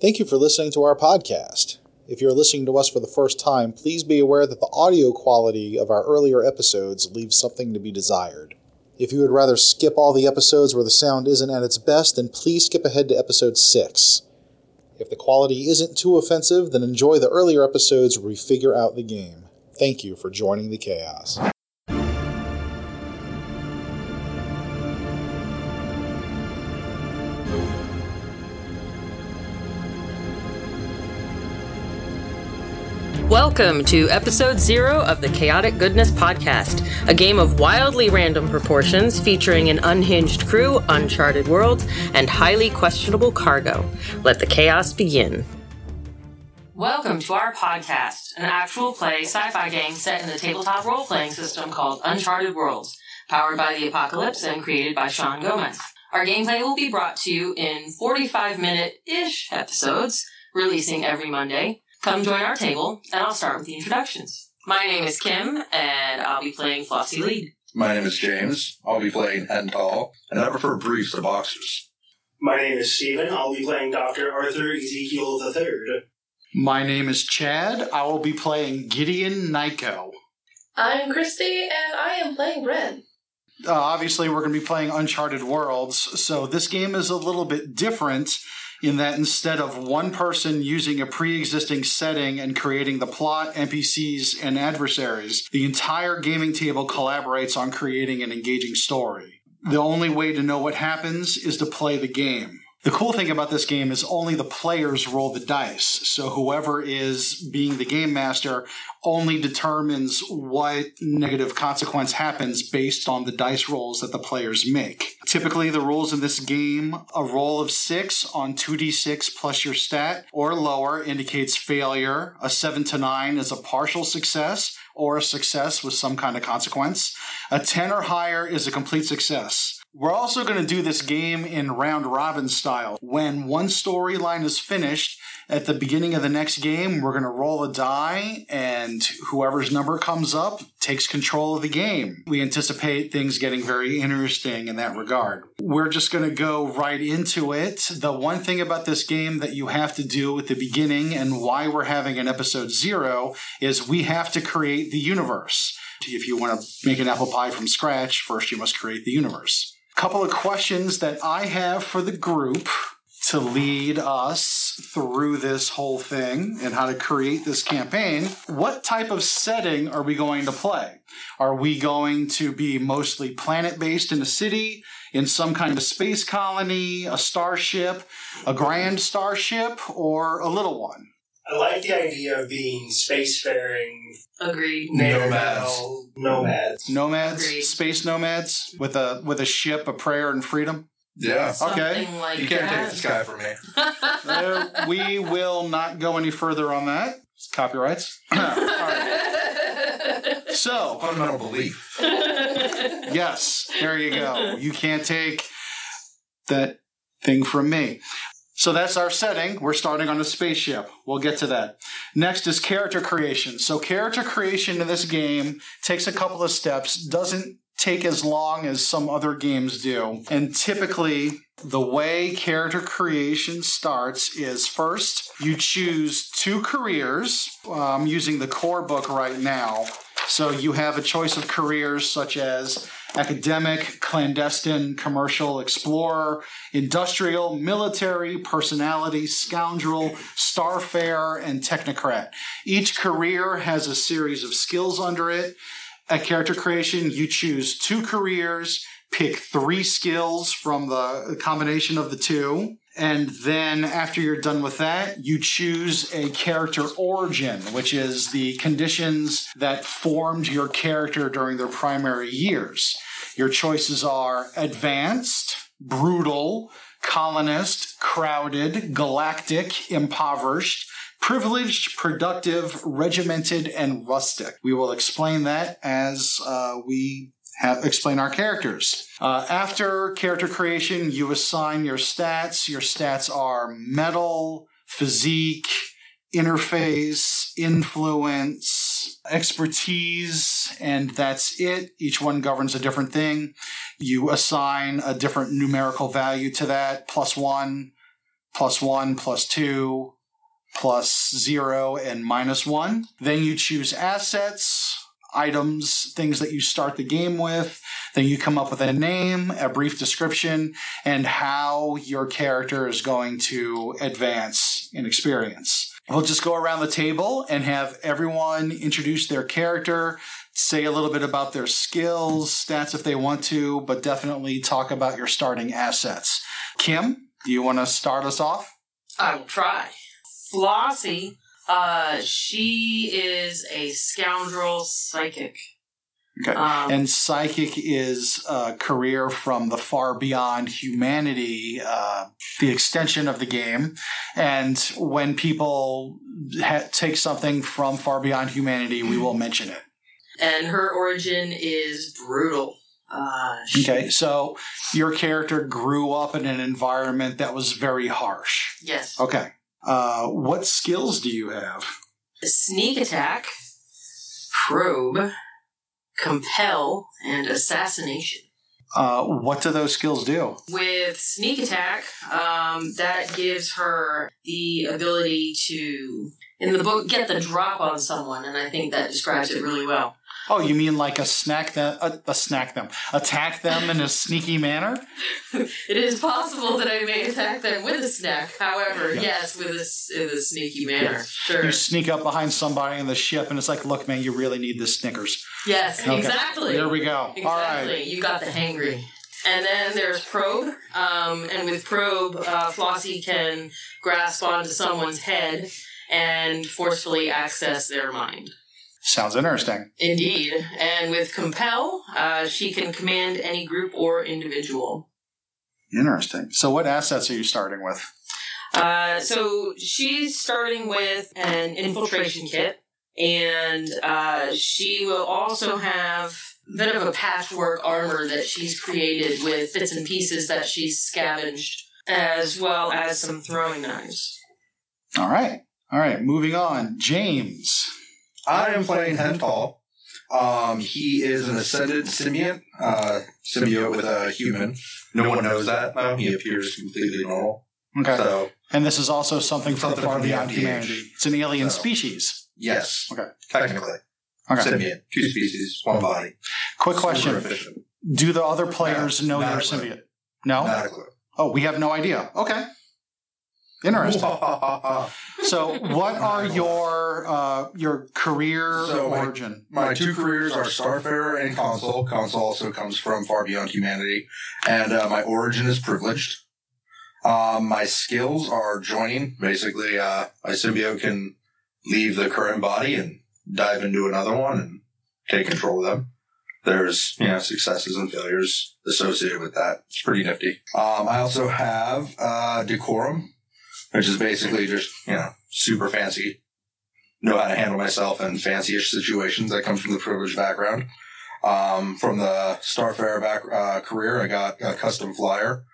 Thank you for listening to our podcast. If you're listening to us for the first time, please be aware that the audio quality of our earlier episodes leaves something to be desired. If you would rather skip all the episodes where the sound isn't at its best, then please skip ahead to episode 6. If the quality isn't too offensive, then enjoy the earlier episodes where we figure out the game. Thank you for joining the chaos. Welcome to episode zero of the Chaotic Goodness Podcast, a game of wildly random proportions featuring an unhinged crew, uncharted worlds, and highly questionable cargo. Let the chaos begin. Welcome to our podcast, an actual play sci fi game set in the tabletop role playing system called Uncharted Worlds, powered by the Apocalypse and created by Sean Gomes. Our gameplay will be brought to you in 45 minute ish episodes, releasing every Monday. Come join our table, and I'll start with the introductions. My name is Kim, and I'll be playing Flossie Lead. My name is James. I'll be playing Hental, and I prefer briefs to boxers. My name is Stephen. I'll be playing Dr. Arthur Ezekiel III. My name is Chad. I will be playing Gideon Nyko. I'm Christy, and I am playing Ren. Uh, obviously, we're going to be playing Uncharted Worlds, so this game is a little bit different in that instead of one person using a pre existing setting and creating the plot, NPCs, and adversaries, the entire gaming table collaborates on creating an engaging story. The only way to know what happens is to play the game. The cool thing about this game is only the players roll the dice. So whoever is being the game master only determines what negative consequence happens based on the dice rolls that the players make. Typically, the rules in this game a roll of six on 2d6 plus your stat or lower indicates failure. A seven to nine is a partial success or a success with some kind of consequence. A 10 or higher is a complete success. We're also going to do this game in round robin style. When one storyline is finished, at the beginning of the next game, we're going to roll a die, and whoever's number comes up takes control of the game. We anticipate things getting very interesting in that regard. We're just going to go right into it. The one thing about this game that you have to do at the beginning and why we're having an episode zero is we have to create the universe. If you want to make an apple pie from scratch, first you must create the universe couple of questions that I have for the group to lead us through this whole thing and how to create this campaign. What type of setting are we going to play? Are we going to be mostly planet based in a city, in some kind of space colony, a starship, a grand starship, or a little one? I like the idea of being spacefaring Agreed. Nomads. Nomads. Nomads, Agreed. space nomads with a with a ship, a prayer and freedom. Yeah. Okay. Something like You can't that. take the sky from me. Uh, we will not go any further on that. It's copyrights. All right. So, Fundamental belief. yes, there you go. You can't take that thing from me. So that's our setting. We're starting on a spaceship. We'll get to that. Next is character creation. So character creation in this game takes a couple of steps, doesn't take as long as some other games do. And typically, the way character creation starts is first, you choose two careers. I'm using the core book right now. So you have a choice of careers such as academic, clandestine, commercial, explorer, industrial, military, personality, scoundrel, starfare, and technocrat. Each career has a series of skills under it. At character creation, you choose two careers, pick three skills from the combination of the two. And then after you're done with that, you choose a character origin, which is the conditions that formed your character during their primary years. Your choices are advanced, brutal, colonist, crowded, galactic, impoverished, privileged, productive, regimented, and rustic. We will explain that as uh, we have, explain our characters. Uh, after character creation, you assign your stats. Your stats are mettle, physique, interface, influence, expertise, and that's it. Each one governs a different thing. You assign a different numerical value to that plus one, plus one, plus two, plus zero, and minus one. Then you choose assets, items, things that you start the game with. Then you come up with a name, a brief description, and how your character is going to advance in experience. We'll just go around the table and have everyone introduce their character, say a little bit about their skills, stats if they want to, but definitely talk about your starting assets. Kim, do you want to start us off? I will try. Flossie, uh, she is a scoundrel psychic. Okay. Um, and psychic is a career from the far beyond humanity, uh, the extension of the game. And when people ha- take something from far beyond humanity, we will mention it. and her origin is brutal. Uh, she- Okay. So your character grew up in an environment that was very harsh. Yes. Okay. Uh, what skills do you have? Sneak attack, probe, compel, and assassination. Uh, what do those skills do? With sneak attack, um, that gives her the ability to, in the book, get the drop on someone, and I think that describes it really well. Oh, you mean like a snack them, a, a snack them, attack them in a sneaky manner? It is possible that I may attack them with a snack. However, Yeah. yes, with a, in a sneaky manner. Sure. You sneak up behind somebody in the ship, and it's like, look, man, you really need the Snickers. Yes, Okay. exactly. There we go. Exactly. All right. You got the hangry. And then there's probe. Um, and with probe, uh, Flossie can grasp onto someone's head and forcefully access their mind. Sounds interesting. Indeed. And with compel, uh, she can command any group or individual. Interesting. So, what assets are you starting with? Uh, so she's starting with an infiltration kit, and uh, she will also have a bit of a patchwork armor that she's created with bits and pieces that she's scavenged, as well as some throwing knives. All right. All right. Moving on. James. I am playing Hental. Um, he is an ascended symbiont, uh, symbiote with a human. No one knows that, though. He appears completely normal. Okay. So, and this is also something from Something far from beyond humanity. It's an alien So. species. yes. Okay. Technically. Okay. Two species, one body. Quick Super question. efficient. Do the other players No, know not you're a a clue. symbiote? No? Not a clue. Oh, we have no idea. Okay. Interesting. So, what are your uh, your career So origin? My two careers are Starfarer and Consul. Consul also comes from far beyond humanity, and uh, my origin is privileged. Um, my skills are joining. Basically, uh, my symbiote can leave the current body and dive into another one and take control of them. There's you know successes and failures associated with that. It's pretty nifty. Um, I also have uh, decorum, which is basically just you know super fancy know how to handle myself in fancy-ish situations. That comes from the privileged background. Um, from the Starfarer back uh, career, I got a custom flyer,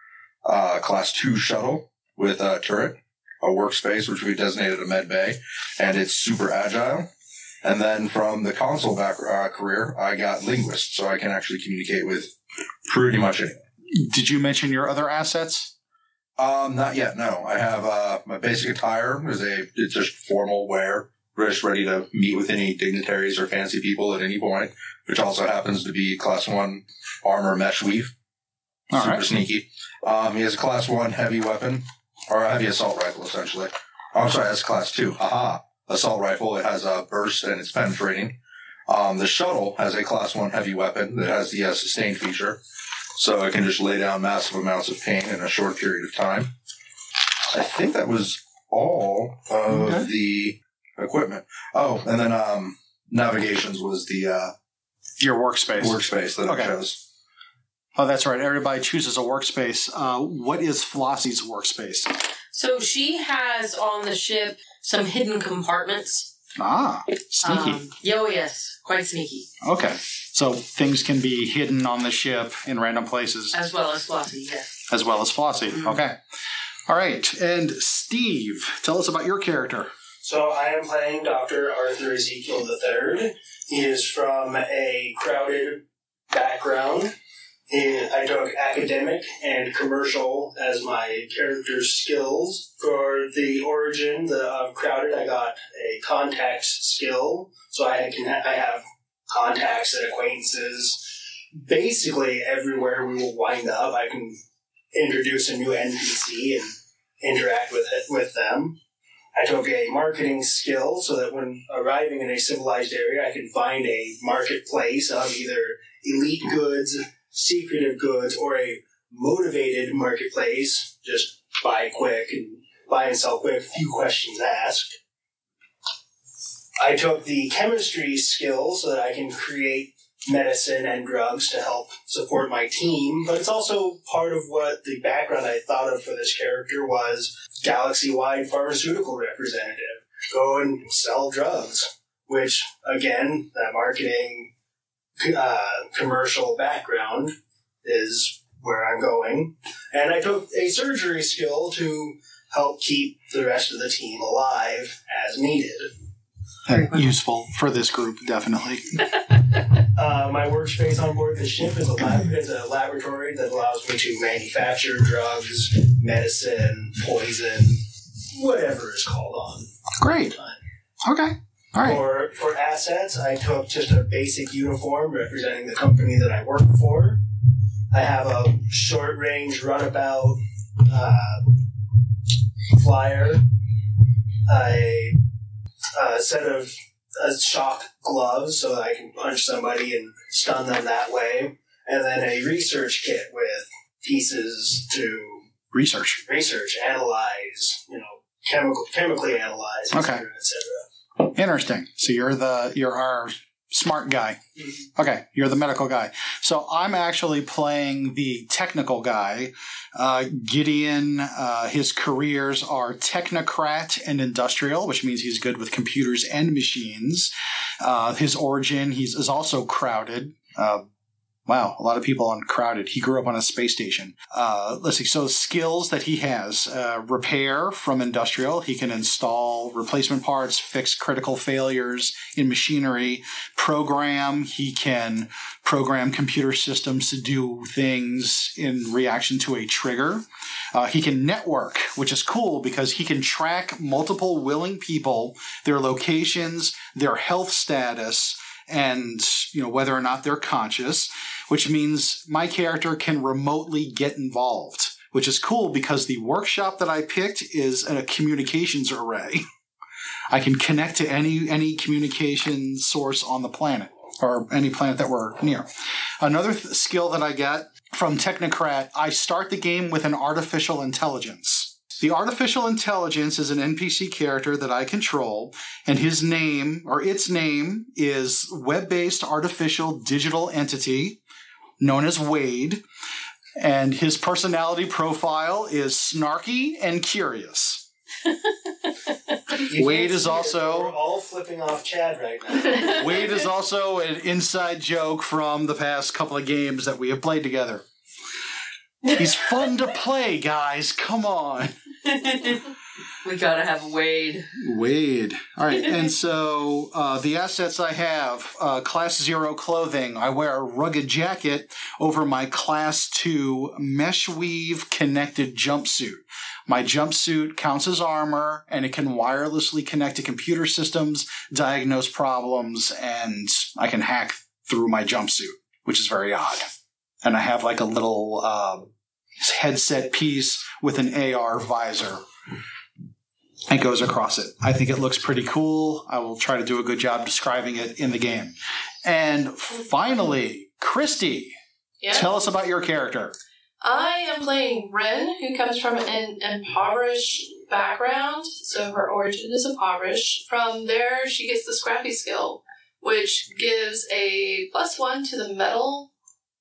uh, class two shuttle with a turret, a workspace which we designated a med bay, and it's super agile. And then from the Consul back uh, career, I got linguist, so I can actually communicate with pretty much anyone. Did you mention your other assets? Um, not yet. No, I have uh, my basic attire is a it's just formal wear, just ready to meet with any dignitaries or fancy people at any point. Which also happens to be class one armor mesh weave, All super right. sneaky. Um, he has a class one heavy weapon or a heavy assault rifle, essentially. Oh, I'm sorry, that's class two. Aha, assault rifle. It has a burst and it's penetrating. Um, the shuttle has a class one heavy weapon that has the uh, sustain feature, so I can just lay down massive amounts of pain in a short period of time. I think that was all of Okay. the equipment. Oh, and then um, navigations was the uh, Your workspace. workspace that Okay. I chose. Oh, that's right. Everybody chooses a workspace. Uh, what is Flossie's workspace? So she has on the ship some hidden compartments. Ah, sneaky. Um, oh, yes, quite sneaky, okay. So things can be hidden on the ship in random places as well as Flossie, yes. as well as Flossie. Mhm. Okay. All right. And Steve, tell us about your character. So I am playing Dr. Arthur Ezekiel III. He is from a crowded background. And I took academic and commercial as my character skills. For the origin of crowded, I got a contacts skill, so I can ha- I have contacts and acquaintances. Basically, everywhere we will wind up, I can introduce a new NPC and interact with it, with them. I took a marketing skill so that when arriving in a civilized area, I can find a marketplace of either elite goods, secretive goods, or a motivated marketplace. Just buy quick and buy and sell quick, few questions asked. I took the chemistry skill so that I can create medicine and drugs to help support my team, but it's also part of what the background I thought of for this character was galaxy-wide pharmaceutical representative. Go and sell drugs, which again, that marketing uh, commercial background is where I'm going. And I took a surgery skill to help keep the rest of the team alive as needed. Uh, useful for this group, definitely. Uh, my workspace on board the ship is a, lab- is a laboratory that allows me to manufacture drugs, medicine, poison, whatever is called on. Great. Okay. Right. For for assets, I took just a basic uniform representing the company that I work for. I have a short range runabout uh, flyer, a, a set of uh, shock gloves so that I can punch somebody and stun them that way, and then a research kit with pieces to Research. research, analyze, you know, chemical chemically analyze, etc., Okay. cetera, et cetera. Interesting. So you're the you're our smart guy. Okay, you're the medical guy. So I'm actually playing the technical guy. Uh, Gideon, uh, his careers are technocrat and industrial, which means he's good with computers and machines. Uh, his origin, he's is also crowded. Wow, a lot of people on crowded. He grew up on a space station. Uh, let's see. So skills that he has: uh, repair from industrial. He can install replacement parts, fix critical failures in machinery. Program. He can program computer systems to do things in reaction to a trigger. Uh, he can network, which is cool because he can track multiple willing people, their locations, their health status, and you know whether or not they're conscious which means my character can remotely get involved, which is cool because the workshop that I picked is a communications array. I can connect to any any communication source on the planet or any planet that we're near. Another th- skill that I get from Technocrat, I start the game with an artificial intelligence. The artificial intelligence is an NPC character that I control, and his name, or its name, is web based artificial digital entity known as Wade. And his personality profile is snarky and curious. Wade is also we're all flipping off Chad right now. Wade is also an inside joke from the past couple of games that we have played together. He's fun to play, guys. Come on. we gotta have Wade. Wade. All right. And so uh, the assets I have uh, class zero clothing. I wear a rugged jacket over my class two mesh weave connected jumpsuit. My jumpsuit counts as armor and it can wirelessly connect to computer systems, diagnose problems, and I can hack through my jumpsuit, which is very odd. And I have like a little uh, headset piece with an AR visor and goes across it. I think it looks pretty cool. I will try to do a good job describing it in the game. And finally, Christy, Yeah. tell us about your character. I am playing Ren, who comes from an impoverished background, so her origin is impoverished. From there, she gets the scrappy skill, which gives a plus one to the mettle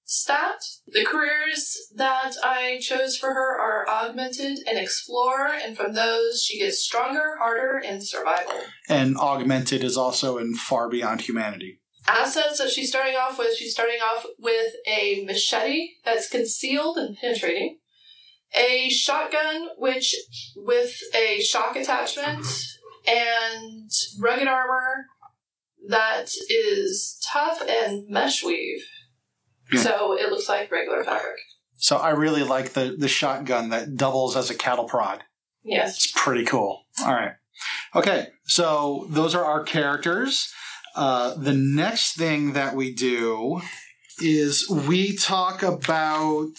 stat. The careers that I chose for her are augmented and explore, and from those, she gets stronger, harder, and survival. And Augmented is also in Far Beyond Humanity. assets that she's starting off with, she's starting off with a machete that's concealed and penetrating, a shotgun which with a shock attachment, and rugged armor that is tough and mesh weave. Yeah. So it looks like regular fabric. So I really like the the shotgun that doubles as a cattle prod. Yes. It's pretty cool. All right. Okay, so those are our characters. Uh, the next thing that we do is we talk about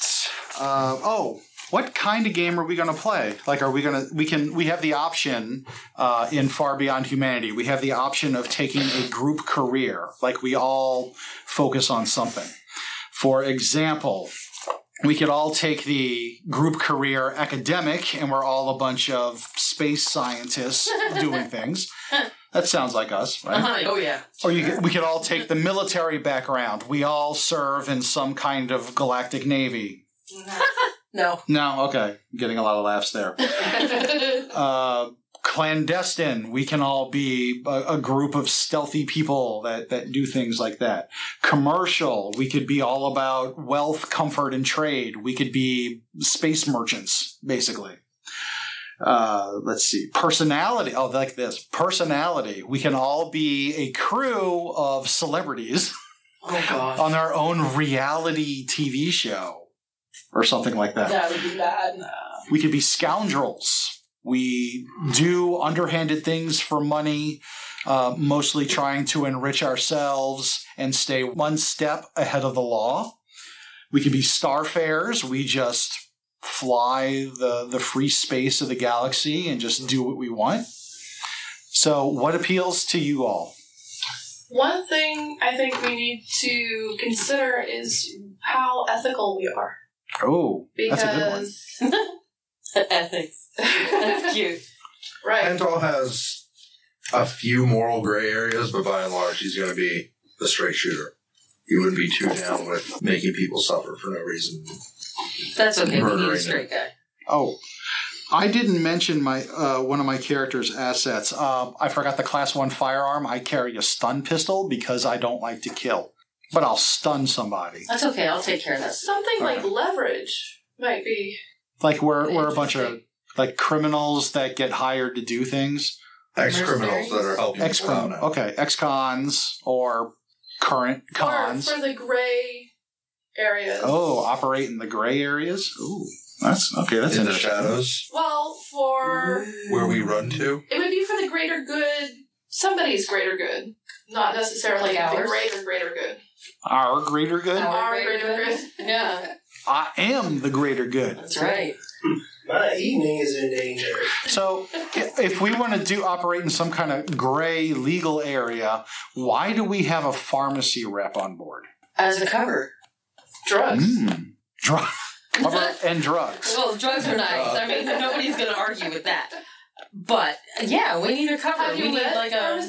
uh, oh what kind of game are we going to play like are we going to we can we have the option uh, in far beyond humanity we have the option of taking a group career like we all focus on something for example we could all take the group career academic and we're all a bunch of space scientists doing things that sounds like us right Uh-huh. Oh yeah. or you, could- we could all take the military background. We all serve in some kind of galactic navy. No. No, okay, getting a lot of laughs there. Uh, clandestine. We can all be a, a group of stealthy people that that do things like that. Commercial. We could be all about wealth, comfort, and trade. We could be space merchants, basically. Uh, let's see. Personality. Oh, like this. Personality. We can all be a crew of celebrities Oh on our own reality TV show or something like that. that would be bad. We could be scoundrels. We do underhanded things for money, uh, mostly trying to enrich ourselves and stay one step ahead of the law. We can be starfarers. We just fly the, the free space of the galaxy and just do what we want. So, what appeals to you all? One thing I think we need to consider is how ethical we are. Oh, that's a good one. Because, Ethics. That's cute. right. Hental has a few moral gray areas, but by and large, he's going to be a straight shooter. He wouldn't be too down with making people suffer for no reason. That's okay. We need a Murdering straight guy. Oh, I didn't mention my uh, one of my character's assets. Um, I forgot the class one firearm. I carry a stun pistol because I don't like to kill, but I'll stun somebody. That's okay. I'll take care of that. Something like leverage might be. Like we're we're a bunch of like criminals that get hired to do things. Ex criminals that are helping Ex people out now. okay, ex cons or current For, cons. for the gray areas. Oh, operate in the gray areas. Ooh, that's okay. That's In the shadows, Well, for. where we run to. It would be for the greater good, somebody's greater good. Not necessarily Like the ours? greater, greater good. Our greater good. Our Our greater greater good? good. Yeah. I am the greater good. That's right. My evening is in danger. So, if we want to do operate in some kind of gray legal area, why do we have a pharmacy rep on board? As a cover. Drugs. Mm. Drug cover and drugs. Well, drugs are nice. I mean, nobody's going to argue with that. But yeah, we need a cover. Have we you need met like a.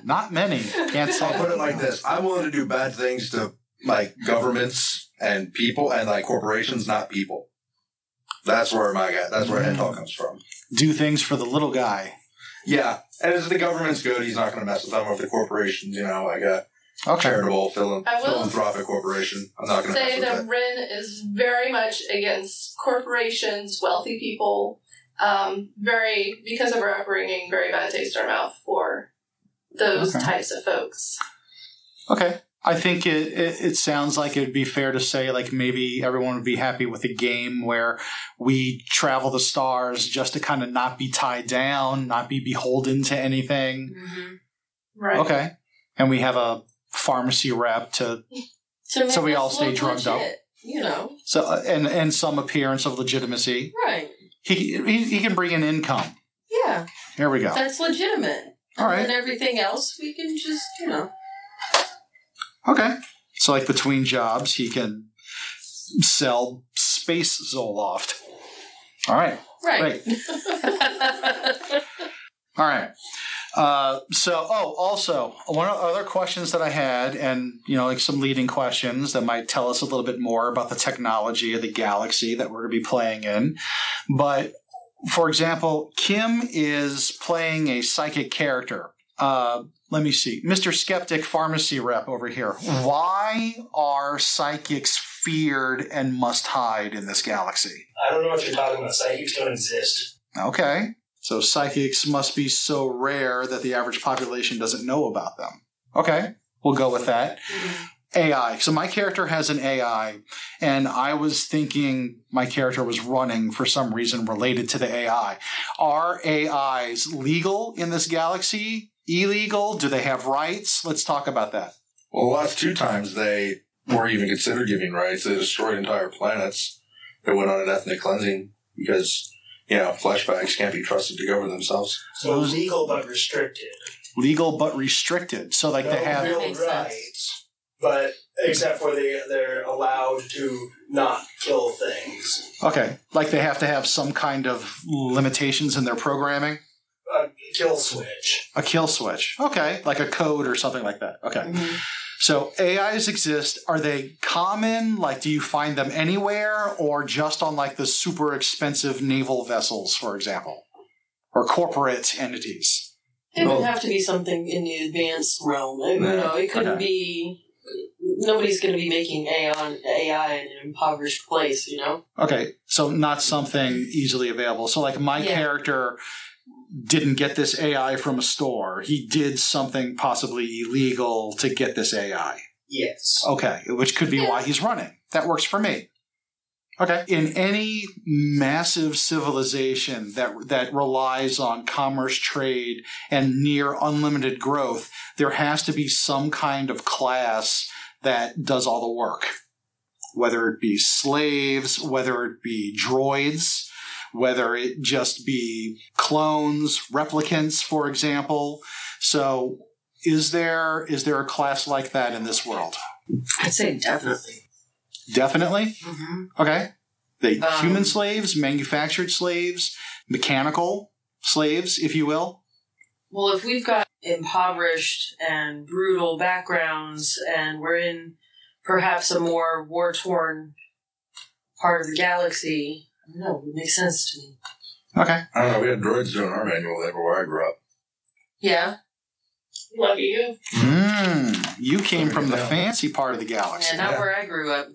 Not many. Can't say. I'll put it like this: I'm willing to do bad things to like governments and people and like corporations, not people. That's where my guy. That's where Hental comes from. Do things for the little guy. Yeah, and if the government's good, he's not going to mess with them. Or if the corporations, you know, like a Okay. charitable philan- philanthropic corporation, I'm not going to mess say with that that. Rin is very much against corporations, wealthy people. Um, very because of our upbringing, very bad taste in our mouth for those Okay. types of folks. Okay. I think it, it, it sounds like it would be fair to say, like, maybe everyone would be happy with a game where we travel the stars just to kind of not be tied down, not be beholden to anything. Mhm. Right. Okay. And we have a pharmacy rep to To So we all stay drugged up. You know, so uh, and and some appearance of legitimacy. right? He he, he can bring in income. Yeah, Here we go. that's legitimate. All right. And everything else, we can just, you know. Okay. So like between jobs, he can sell space Zoloft. All right. Right. All right. Uh, so, oh, also, one of the other questions that I had, and you know, like some leading questions that might tell us a little bit more about the technology of the galaxy that we're going to be playing in. But for example, Kim is playing a psychic character. Uh, let me see, Mr. Skeptic, pharmacy rep over here. Why are psychics feared and must hide in this galaxy? I don't know what you're talking about. Psychics don't exist. Okay. So psychics must be so rare that the average population doesn't know about them. Okay. We'll go with that. AI. So my character has an AI, and I was thinking my character was running for some reason related to the AI. Are AIs legal in this galaxy? Illegal? Do they have rights? Let's talk about that. Well, the last two times they weren't even considered giving rights. They destroyed entire planets. They went on an ethnic cleansing because, you know, fleshbacks can't be trusted to govern themselves. So legal but restricted. Legal but restricted. So like no they have real rights, but except for they they're allowed to not kill things. Okay. Like they have to have some kind of limitations in their programming? A kill switch. A kill switch. Okay. Like a code or something like that. Okay. Mhm. So AIs exist. Are they common? Like, do you find them anywhere or just on like the super expensive naval vessels, for example? Or corporate entities? It would have to be something in the advanced realm. It- You know, it couldn't Okay. be. Nobody's going to be making AI, AI in an impoverished place, you know? Okay. So not something easily available. So like my Yeah. character didn't get this AI from a store. He did something possibly illegal to get this AI. Yes. Okay, which could be why he's running. That works for me. Okay. In any massive civilization that that relies on commerce, trade, and near unlimited growth, there has to be some kind of class that does all the work. Whether it be slaves, whether it be droids, whether it just be clones, replicants, for example. So is there is there a class like that in this world? I'd say definitely. Definitely. Mm-hmm. Okay. The Um, human slaves, manufactured slaves, mechanical slaves, if you will. Well, if we've got impoverished and brutal backgrounds and we're in perhaps a more war torn part of the galaxy, I it makes sense to me. Okay. I don't know. We had droids doing our manual labor where I grew up. Yeah, Lucky you. Mm, you came from the fancy part of the galaxy. and not yeah. where I grew up.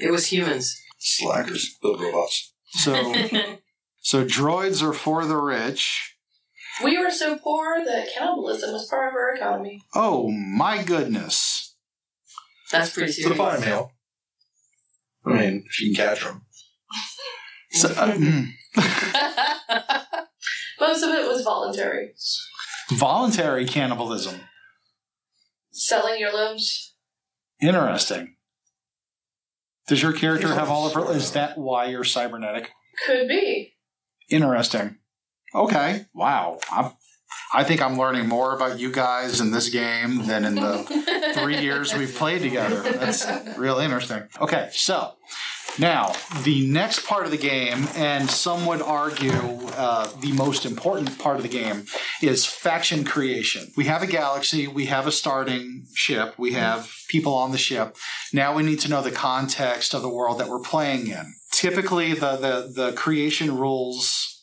It was humans. Slackers, build robots. So, so droids are for the rich. we were so poor that cannibalism was part of our economy. Oh my goodness. That's pretty It's a serious. fine meal. I mean, if you can catch them. So, uh, mm. Most of it was voluntary. voluntary cannibalism. Selling your limbs. Interesting. Does your character have all of her? Is that why you're cybernetic? Could be. Interesting. Okay. Wow. I'm, I think I'm learning more about you guys in this game than in the three years we've played together. That's real interesting. Okay, so now the next part of the game, and some would argue uh, the most important part of the game, is faction creation. We have a galaxy, we have a starting ship, we have people on the ship. Now we need to know the context of the world that we're playing in. Typically, the the, the creation rules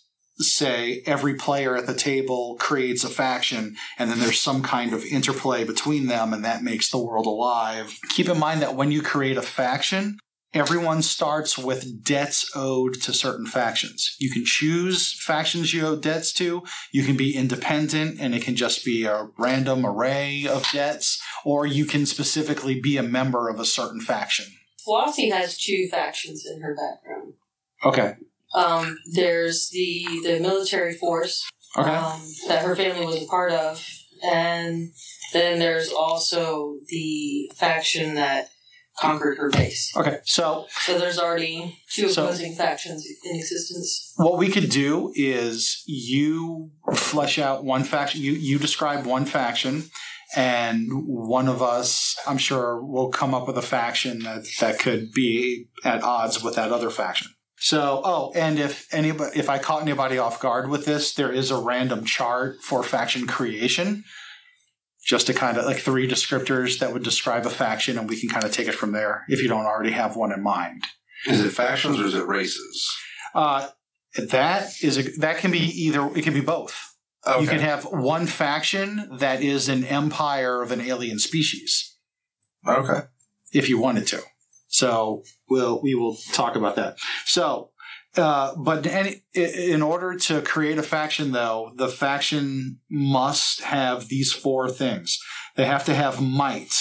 say every player at the table creates a faction and then there's some kind of interplay between them and that makes the world alive. Keep in mind that when you create a faction, everyone starts with debts owed to certain factions. You can choose factions you owe debts to. You can be independent and it can just be a random array of debts, or you can specifically be a member of a certain faction. Flossie has two factions in her background. Okay. Um, there's the the military force Okay. um, that her family was a part of, and then there's also the faction that conquered her base. Okay. So So there's already two So- opposing factions in existence. what we could do is you flesh out one faction you you describe one faction and one of us i'm sure will come up with a faction that that could be at odds with that other faction so oh and if anybody if i caught anybody off guard with this there is a random chart for faction creation just to kind of like three descriptors that would describe a faction and we can kind of take it from there if you don't already have one in mind Is it factions or is it races? uh, that is a, that can be either. It can be both. Okay. You can have one faction that is an empire of an alien species, okay. if you wanted to. So we'll we will talk about that. So, uh, but any, in order to create a faction, though, the faction must have these four things. They have to have might.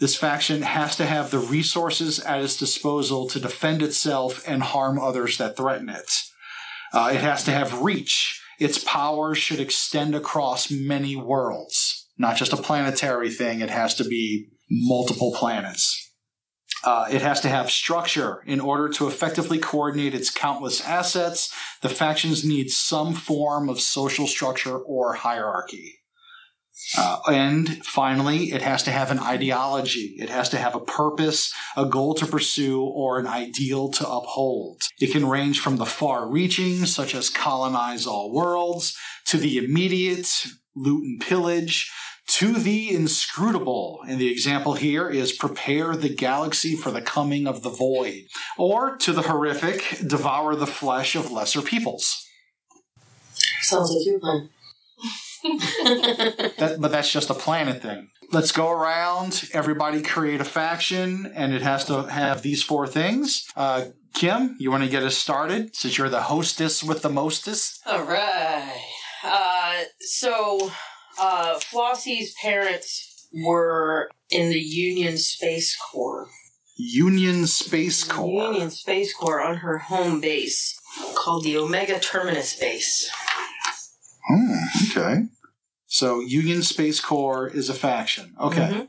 This faction has to have the resources at its disposal to defend itself and harm others that threaten it. Uh, it has to have reach. Its power should extend across many worlds, not just a planetary thing. It has to be multiple planets. Uh, it has to have structure in order to effectively coordinate its countless assets. The factions need some form of social structure or hierarchy. Uh, and finally, it has to have an ideology. It has to have a purpose, a goal to pursue, or an ideal to uphold. It can range from the far reaching, such as colonize all worlds, to the immediate, loot and pillage, to the inscrutable. And the example here is prepare the galaxy for the coming of the void. Or to the horrific, devour the flesh of lesser peoples. Sounds like your plan. That, but that's just a planet thing. Let's go around, everybody create a faction, and it has to have these four things. Uh, Kim, you want to get us started since you're the hostess with the mostest? All right. Uh, so, uh, Flossie's parents were in the Union Space Corps. Union Space Corps. Union Space Corps on her home base called the Omega Terminus Base. Hmm, okay. So Union Space Corps is a faction. Okay. Mhm.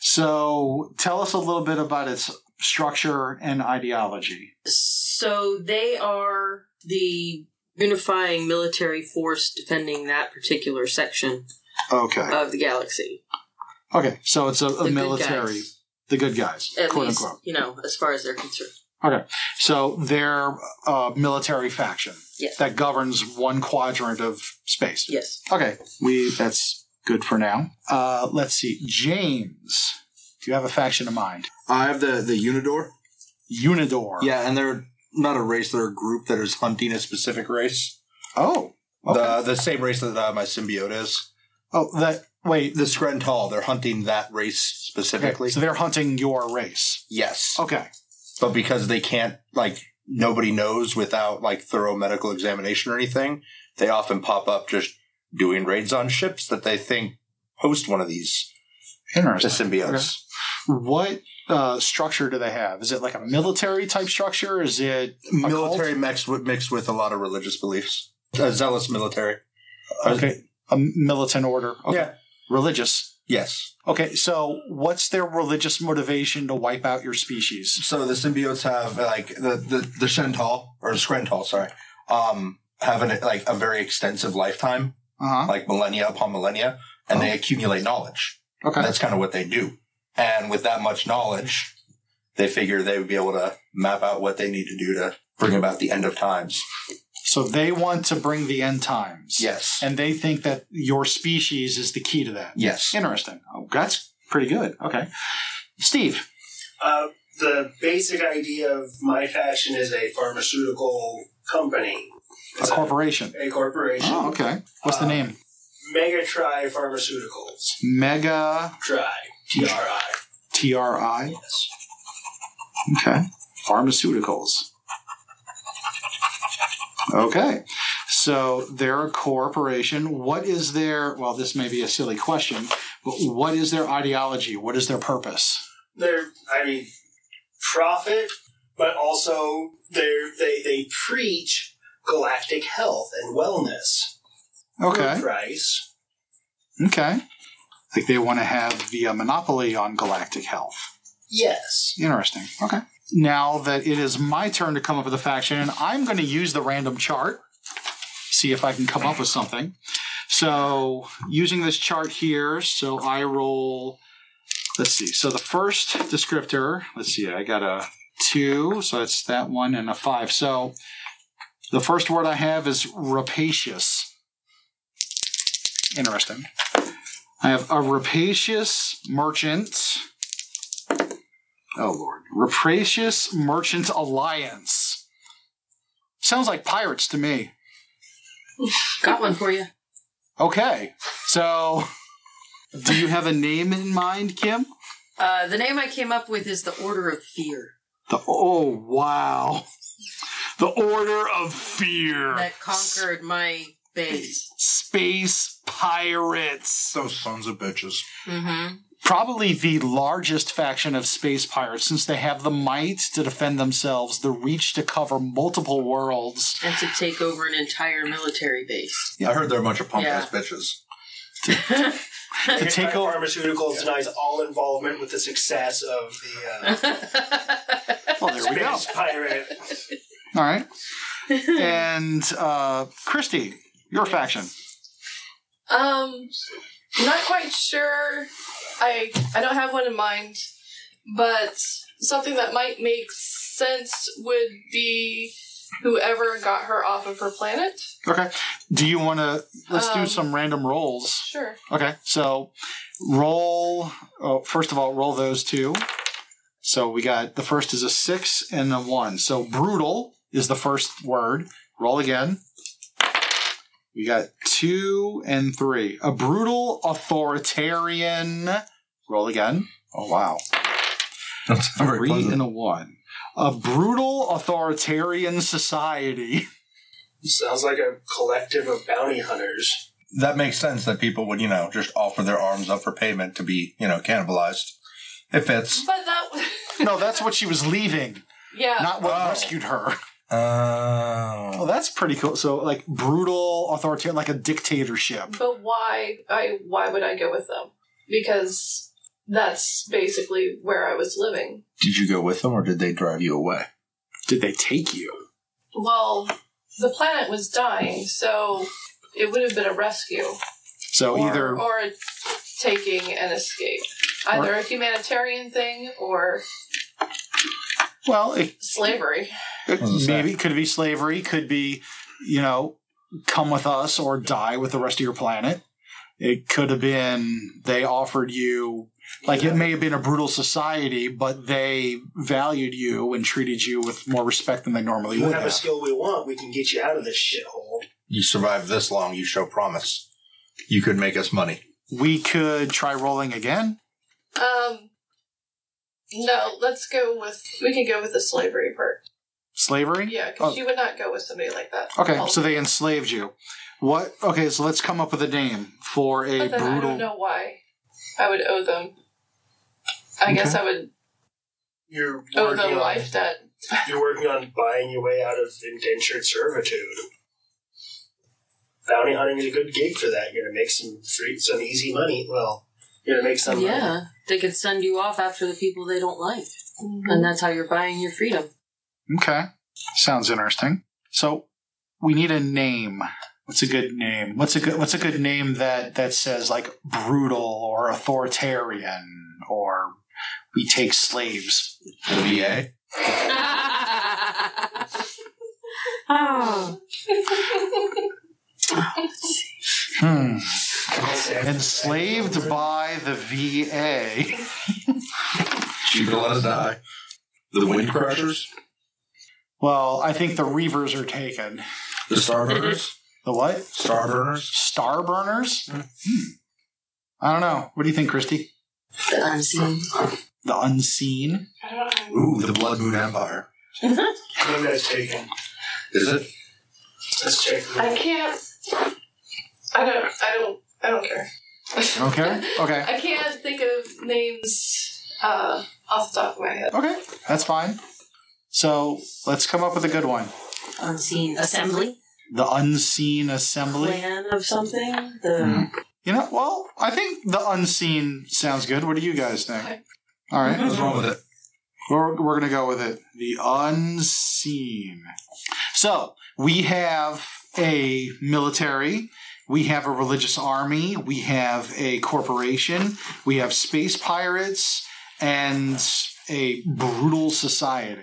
So tell us a little bit about its structure and ideology. So they are the unifying military force defending that particular section Okay. of the galaxy. Okay. So it's a, a The good military, guys. the good guys, At quote least, unquote. you know, as far as they're concerned. Okay. So they're a military faction Yes. that governs one quadrant of space. Yes. Okay. We that's good for now. Uh, let's see. James, do you have a faction in mind? I have the the Unidor. Unidor. Yeah, and they're not a race; they're a group that is hunting a specific race. Oh. Okay. The the same race that uh, my symbiote is. Oh, that wait. The Skrental. They're hunting that race Okay, specifically. so they're hunting your race. yes, Okay. but because they can't like nobody knows without like thorough medical examination or anything, they often pop up just doing raids on ships that they think host one of these the Interesting. symbiotes. What uh, structure do they have? Is it like a military type structure? Is it Military mixed with mixed with a lot of religious beliefs. A zealous military. Okay. A militant order. Okay. Yeah. Religious. Yes. Okay, so what's their religious motivation to wipe out your species? So the symbiotes have like the the the Shental or the Skrental, sorry, um, have an like a very extensive lifetime, Uh huh. like millennia upon millennia, and they accumulate knowledge. Okay. That's kind of what they do. And with that much knowledge, they figure they would be able to map out what they need to do to bring about the end of times. So they want to bring the end times. Yes. And they think that your species is the key to that. yes. Interesting. Oh, that's pretty good. Okay. Steve. Uh, the basic idea of my faction is a pharmaceutical company. It's A It's corporation. a corporation. Oh, okay. What's the Uh, name? Megatri Pharmaceuticals. Mega T R I. TRI. Yes. Okay. Pharmaceuticals. Okay. So they're a corporation. What is their, well, this may be a silly question, but what is their ideology? What is their purpose? They're, I mean, profit, but also they're, they they preach galactic health and wellness. Okay. price. Okay. Like they want to have the monopoly on galactic health. Yes. Interesting. Okay. Now that it is my turn to come up with a faction, and I'm going to use the random chart, see if I can come up with something. So, using this chart here, so I roll. Let's see. So the first descriptor, let's see, I got a two, so that's that one, and a five. So the first word I have is rapacious. Interesting. I have a rapacious merchant. Oh lord. Rapacious Merchant Alliance. Sounds like pirates to me. Got one for you. Okay. So do you have a name in mind, Kim? Uh, the name I came up with is the Order of Fear The oh wow. The Order of Fear. that conquered my base. Space pirates. Those sons of bitches. Mm-hmm. Probably the largest faction of space pirates since they have the might to defend themselves, the reach to cover multiple worlds. And to take over an entire military base. Yeah. I heard they're a bunch of punk Yeah. ass bitches. To take over Pharmaceuticals denies all involvement with the success of the uh, Well, there we go. space pirate. All right. And uh Christy, your faction. Um, not quite sure. I I don't have one in mind, but something that might make sense would be whoever got her off of her planet. Okay. Do you want to let's do Um, some random rolls? Sure. Okay, so roll. Oh, first of all, roll those two. So we got the first is a six and a one. So brutal is the first word. Roll again. We got two and three. A brutal authoritarian. Roll again. Oh wow. That's not very Three pleasant. and a one. A brutal authoritarian society. Sounds like a collective of bounty hunters. That makes sense that people would, you know, just offer their arms up for payment to be, you know, cannibalized. It fits. But that. No, that's what she was leaving, yeah. not what Oh. rescued her. Oh. Well, that's pretty cool. So, like brutal, authoritarian, like a dictatorship. But why? I why would I go with them? Because that's basically where I was living. Did you go with them or did they drive you away? Did they take you? Well, the planet was dying, so it would have been a rescue. So or, either or a taking an escape. Either a humanitarian thing or well, it, slavery. it What that? maybe could be slavery, could be you know, come with us or die with the rest of your planet. It could have been they offered you like it may have been a brutal society, but they valued you and treated you with more respect than they normally If you would have have. a skill we want, we can get you out of this shithole. You survived this long, you show promise. You could make us money. We could try rolling again. Um, no, let's go with. We can go with the slavery part. Slavery. Yeah, because Oh. you would not go with somebody like that. Okay, so they enslaved you. What? Okay, so let's come up with a name for a But then I brutal. don't know why I would owe them. I guess I would You're owe working them on, life debt. You're working on buying your way out of indentured servitude. Bounty hunting is a good gig for that. You're gonna make some free, some easy money. Well, you're gonna make some. money. yeah, they could send you off after the people they don't like, Mm-hmm. and that's how you're buying your freedom. Okay, sounds interesting. So we need a name. What's a good name? What's a good What's a good name that that says like brutal or authoritarian or we take slaves? The VA? oh. Hmm. Okay. Enslaved by the VA. Cheaper to let us die. The Wind Crushers? Well, I think the Reavers are taken. The Starburners? The what? Starburners? Star burners? Hmm. I don't know. What do you think, Christy? The unseen. The unseen. I don't know. Ooh, the Blood Moon Empire. What are you guys taking? Is it? Let's check. I can't. I don't. I don't. I don't care. Okay. Okay. I can't think of names uh, off the top of my head. Okay. That's fine. So let's come up with a good one. Unseen assembly. The unseen assembly. Plan of something. The Hmm. You know, well, I think the unseen sounds good. What do you guys think? Okay. All right. What's wrong with it? We're, we're going to go with it. The unseen. So we have a military. We have a religious army. We have a corporation. We have space pirates and a brutal society.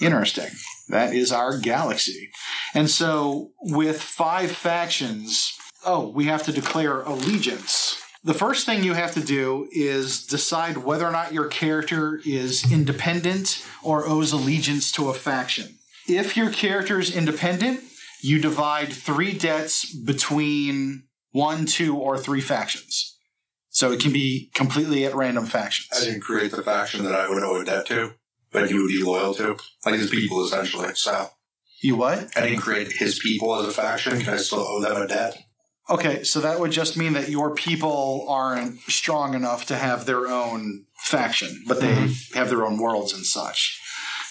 Interesting. That is our galaxy. And so with five factions, oh, we have to declare allegiance. The first thing you have to do is decide whether or not your character is independent or owes allegiance to a faction. If your character is independent, you divide three debts between one, two, or three factions. So it can be completely at random I factions. didn't create the faction that I would owe a debt to, but you would be loyal to. Like his people, essentially. So You what? I didn't create his people as a faction. Can I still owe them a debt? Okay, so that would just mean that your people aren't strong enough to have their own faction, but they mm-hmm. have their own worlds and such.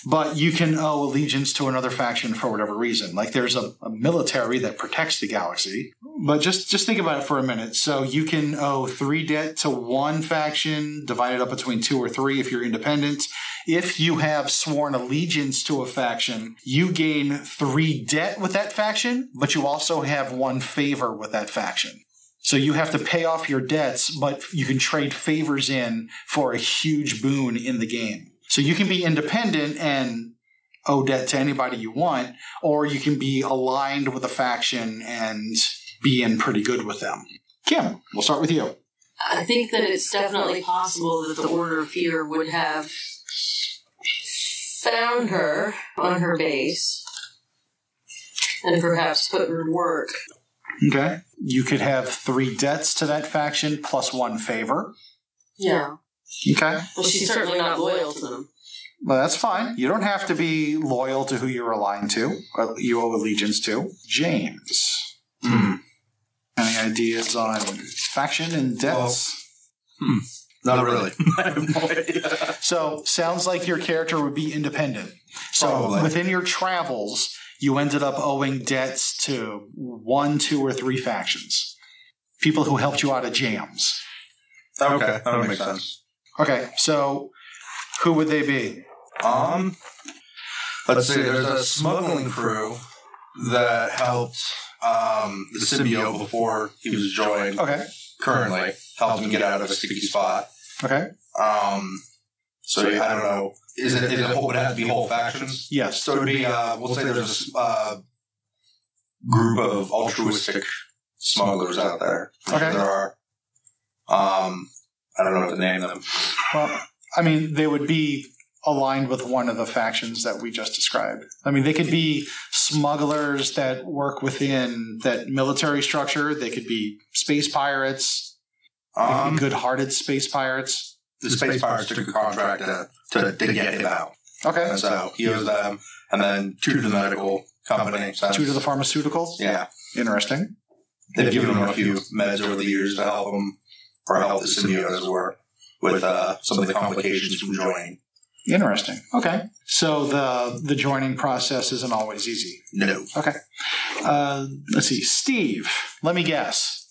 But you can owe allegiance to another faction for whatever reason. Like there's a, a military that protects the galaxy. But just just think about it for a minute. So you can owe three debt to one faction, divided up between two or three if you're independent. If you have sworn allegiance to a faction, you gain three debt with that faction, but you also have one favor with that faction. So you have to pay off your debts, but you can trade favors in for a huge boon in the game. So you can be independent and owe debt to anybody you want, or you can be aligned with a faction and be in pretty good with them. Kim, we'll start with you. I think that it's definitely possible that the Order of Fear would have found her on her base and perhaps put her to work. Okay. You could have three debts to that faction plus one favor. Yeah. Okay. Well, she's certainly not loyal to them. Well, that's fine. You don't have to be loyal to who you're aligned to, or you owe allegiance to. James. Hmm. Any ideas on faction and debts? Not really. So, sounds like your character would be independent. So, Probably. within your travels, you ended up owing debts to one, two, or three factions. People who helped you out of jams. okay, that makes sense. Okay, so who would they be? Um, let's see. There's a smuggling crew that helped um, the symbiote before he was joined. Okay, Currently, helped him get out of a sticky spot. okay, Um, so yeah, I don't know. Is it? Is it whole, would it have to be whole factions? yes. So it would be. Uh, we'll say there's a uh, group of altruistic smugglers out there. Okay. There are. Um, I don't know what to name of them. Well, I mean, they would be aligned with one of the factions that we just described. I mean, they could be smugglers that work within that military structure. They could be space pirates. Um, good-hearted space pirates. the space pirates took a contract to, to, to get him out. Okay, And so he owes them, and then two to the medical company. Two to the pharmaceuticals. Yeah. Interesting. They've given him a few meds over the years to help him, or help the symbiote, as it were, with uh, some of the complications from joining. Interesting. Okay. So the the joining process isn't always easy. No. Okay. Uh, let's see. Steve, let me guess.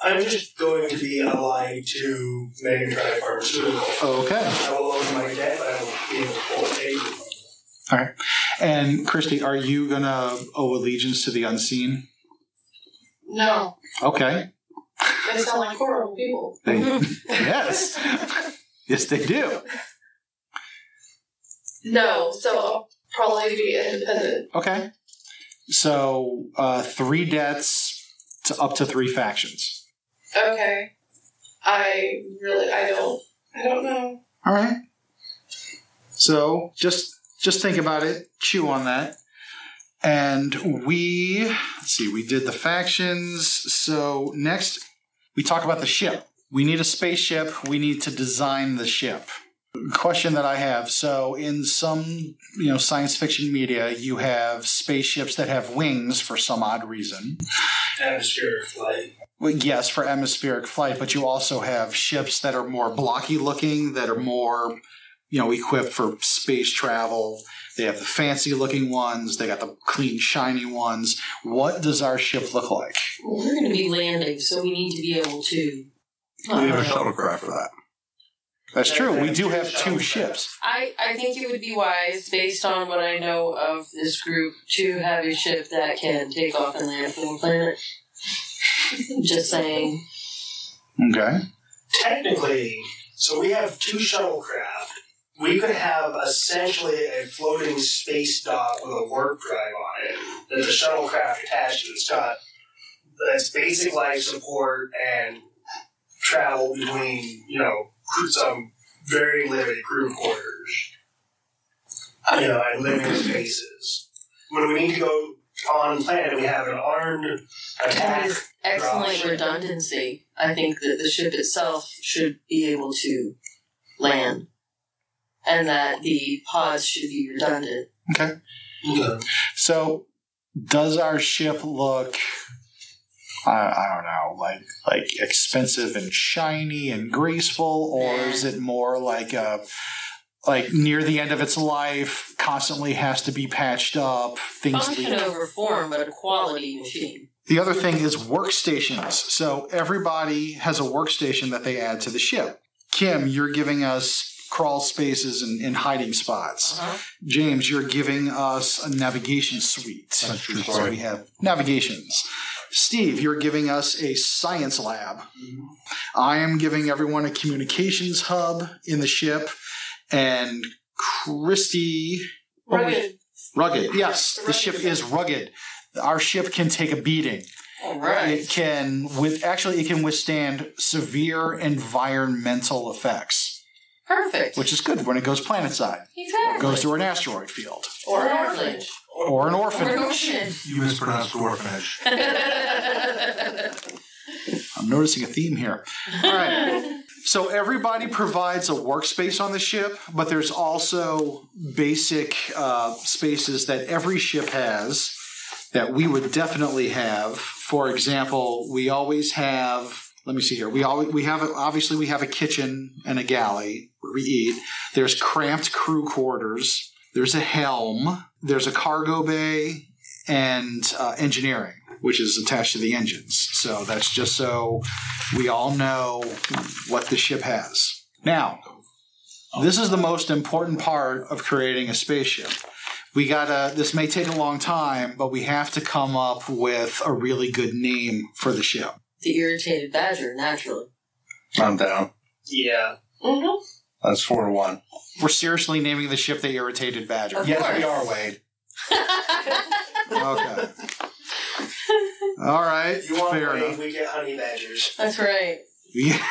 I'm just going to be aligned to Megatron Pharmaceutical. Okay. I will own my debt, but I will be able to pull a payment. All right. And Christy, are you going to owe allegiance to the unseen? No, Okay. They sound like horrible people. They, yes. yes, they do. No, so I'll probably be independent. Okay. So uh, three debts to up to three factions. Okay. I really, I don't, I don't know. All right. So just just think about it, chew on that. And we let's see, we did the factions. So next we talk about the ship. We need a spaceship. We need to design the ship. Question that I have. So in some, you know, science fiction media, you have spaceships that have wings for some odd reason. Atmospheric flight. Well, yes, for atmospheric flight, but you also have ships that are more blocky looking, that are more, you know, equipped for space travel. They have the fancy looking ones. They got the clean, shiny ones. What does our ship look like? Well, we're going to be landing, so we need to be able to. We have a shuttlecraft for that. That's true. We do have two ships. I, I think it would be wise, based on what I know of this group, to have a ship that can take off and land from the planet. Just saying. Okay. Technically, so we have two shuttlecraft. We could have essentially a floating space dock with a warp drive on it that the shuttlecraft attached to. It's got its basic life support and travel between, you know, some very limited crew quarters. You know, and limited spaces. When we need to go on planet, we have an armed That attack. excellent redundancy. I think that the ship itself should be able to land. And that the pods should be redundant. Okay. So, does our ship look I, I don't know, like like expensive and shiny and graceful, or is it more like a like near the end of its life, constantly has to be patched up, things Function leak. over form, but a quality machine. The other thing is workstations. So everybody has a workstation that they add to the ship. Kim, you're giving us crawl spaces and, and hiding spots. Uh-huh. James, you're giving us a navigation suite. That's true So story. we have navigations. Steve, you're giving us a science lab. I am giving everyone a communications hub in the ship. And Christy. Rugged. Rugged. Yes, the ship is rugged. Our ship can take a beating. All right. It can with actually it can withstand severe environmental effects, Perfect. which is good when it goes planetside. exactly. It goes to an asteroid field or an orphanage. or an orphanage. orphanage. You mispronounced orphanage. I'm noticing a theme here. All right. So everybody provides a workspace on the ship, but there's also basic uh, spaces that every ship has that we would definitely have. For example, we always have. Let me see here. We always we have a, obviously we have a kitchen and a galley where we eat. There's cramped crew quarters. There's a helm. There's a cargo bay and uh, engineering, which is attached to the engines. So that's just so we all know what the ship has. Now, this is the most important part of creating a spaceship. We gotta, this may take a long time, but we have to come up with a really good name for the ship. The irritated badger, naturally. I'm down. Yeah. Mm-hmm. That's four to one. We're seriously naming the ship the Irritated Badger. Of Yes, course. we are, Wade. Okay. All right. You want Fair Wade, enough. we get honey badgers. That's right. Yeah.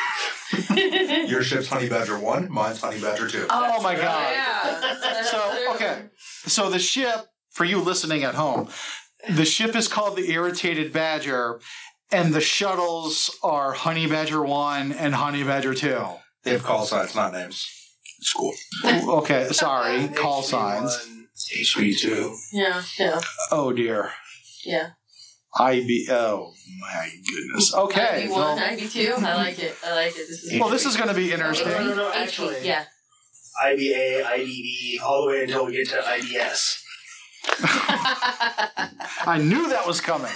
Your ship's Honey Badger 1, mine's Honey Badger 2. Oh my God. Yeah. So, okay. So the ship, for you listening at home, the ship is called the Irritated Badger, and the shuttles are Honey Badger 1 and Honey Badger 2. They have call signs, not names. It's cool. Okay, sorry, call signs. HB 2. Yeah, yeah, Oh dear. yeah. IB. Oh my goodness. Okay. IB one, Well, IB two. I like it. I like it. This is well, this is going to be No, no, interesting. no, HP, actually. Yeah. IBA, IDB, all the way until we get to IBS. I knew that was coming.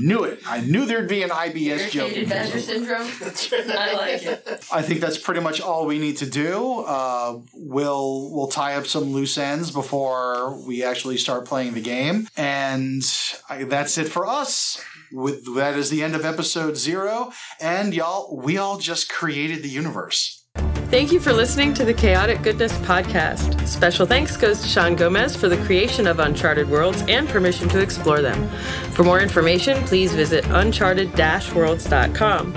Knew it. I knew there'd be an IBS joke. Irritated badger syndrome. I like it. I think that's pretty much all we need to do. Uh, we'll we'll tie up some loose ends before we actually start playing the game, and I, that's it for us. With that is the end of episode zero, and y'all, we all just created the universe. Thank you for listening to the Chaotic Goodness Podcast. Special thanks goes to Sean Gomes for the creation of Uncharted Worlds and permission to explore them. For more information, please visit uncharted-worlds.com.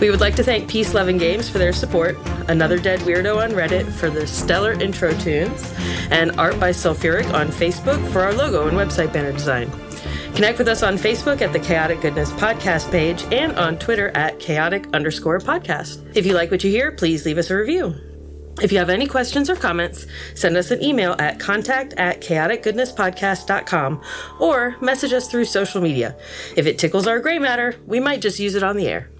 We would like to thank Peace Loving Games for their support, Another Dead Weirdo on Reddit for the stellar intro tunes, and Art by Sulfuric on Facebook for our logo and website banner design. Connect with us on Facebook at the Chaotic Goodness Podcast page and on Twitter at chaotic underscore podcast. If you like what you hear, please leave us a review. If you have any questions or comments, send us an email at contact at chaoticgoodnesspodcast.com or message us through social media. If it tickles our gray matter, we might just use it on the air.